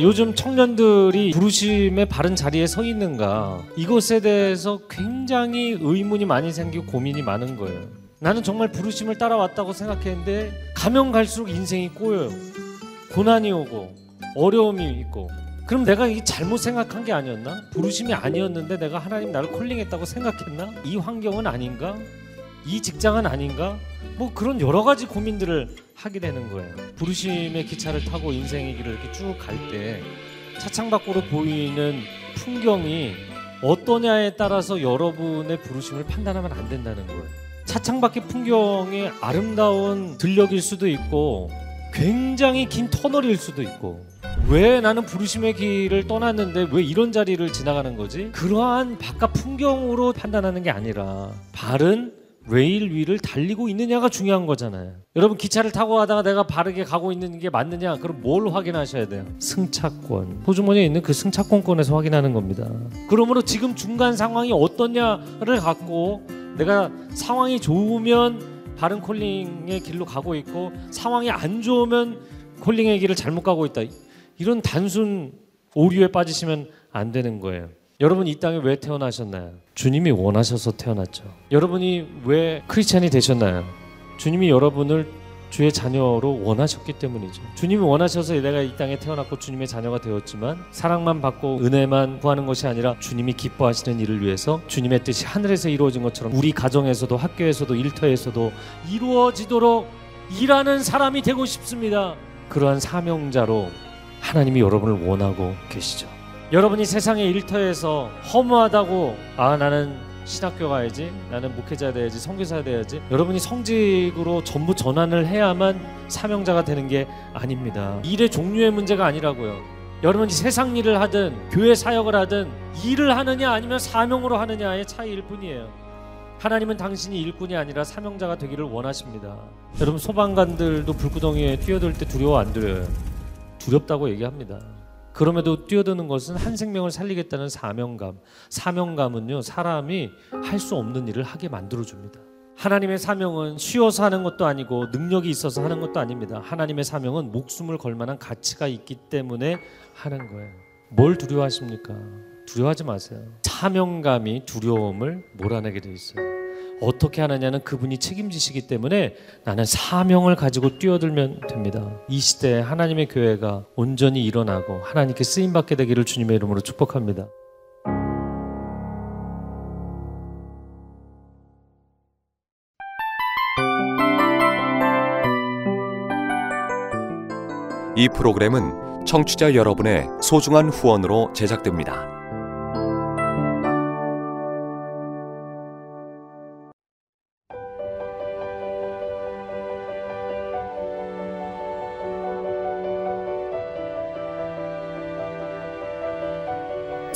요즘 청년들이 부르심의 바른 자리에 서 있는가 이것에 대해서 굉장히 의문이 많이 생기고 고민이 많은 거예요. 나는 정말 부르심을 따라왔다고 생각했는데 가면 갈수록 인생이 꼬여요. 고난이 오고 어려움이 있고 그럼 내가 이게 잘못 생각한 게 아니었나? 부르심이 아니었는데 내가 하나님 나를 콜링했다고 생각했나? 이 환경은 아닌가? 이 직장은 아닌가? 뭐 그런 여러 가지 고민들을 하게 되는 거예요. 부르심의 기차를 타고 인생의 길을 이렇게 쭉 갈 때 차창 밖으로 보이는 풍경이 어떠냐에 따라서 여러분의 부르심을 판단하면 안 된다는 거예요. 차창 밖의 풍경이 아름다운 들녘일 수도 있고 굉장히 긴 터널일 수도 있고 왜 나는 부르심의 길을 떠났는데 왜 이런 자리를 지나가는 거지? 그러한 바깥 풍경으로 판단하는 게 아니라 바른 레일 위를 달리고 있느냐가 중요한 거잖아요. 여러분 기차를 타고 가다가 내가 바르게 가고 있는 게 맞느냐? 그럼 뭘 확인하셔야 돼요? 승차권. 호주머니에 있는 그 승차권권에서 확인하는 겁니다. 그러므로 지금 중간 상황이 어떠냐를 갖고 내가 상황이 좋으면 바른 콜링의 길로 가고 있고 상황이 안 좋으면 콜링의 길을 잘못 가고 있다. 이런 단순 오류에 빠지시면 안 되는 거예요. 여러분 이 땅에 왜 태어나셨나요? 주님이 원하셔서 태어났죠. 여러분이 왜 크리스찬이 되셨나요? 주님이 여러분을 주의 자녀로 원하셨기 때문이죠. 주님이 원하셔서 내가 이 땅에 태어났고 주님의 자녀가 되었지만 사랑만 받고 은혜만 구하는 것이 아니라 주님이 기뻐하시는 일을 위해서 주님의 뜻이 하늘에서 이루어진 것처럼 우리 가정에서도 학교에서도 일터에서도 이루어지도록 일하는 사람이 되고 싶습니다. 그러한 사명자로 하나님이 여러분을 원하고 계시죠. 여러분이 세상의 일터에서 허무하다고 아 나는 신학교 가야지 나는 목회자 돼야지 성교사 돼야지 여러분이 성직으로 전부 전환을 해야만 사명자가 되는 게 아닙니다. 일의 종류의 문제가 아니라고요. 여러분이 세상 일을 하든 교회 사역을 하든 일을 하느냐 아니면 사명으로 하느냐의 차이일 뿐이에요. 하나님은 당신이 일꾼이 아니라 사명자가 되기를 원하십니다. 여러분 소방관들도 불구덩이에 뛰어들 때 두려워 안 두려워요? 두렵다고 얘기합니다 그럼에도 뛰어드는 것은 한 생명을 살리겠다는 사명감. 사명감은요, 사람이 할 수 없는 일을 하게 만들어줍니다. 하나님의 사명은 쉬워서 하는 것도 아니고 능력이 있어서 하는 것도 아닙니다. 하나님의 사명은 목숨을 걸 만한 가치가 있기 때문에 하는 거예요. 뭘 두려워하십니까? 두려워하지 마세요. 사명감이 두려움을 몰아내게 돼 있어요. 어떻게 하느냐는 그분이 책임지시기 때문에 나는 사명을 가지고 뛰어들면 됩니다. 이 시대에 하나님의 교회가 온전히 일어나고 하나님께 쓰임 받게 되기를 주님의 이름으로 축복합니다. 이 프로그램은 청취자 여러분의 소중한 후원으로 제작됩니다.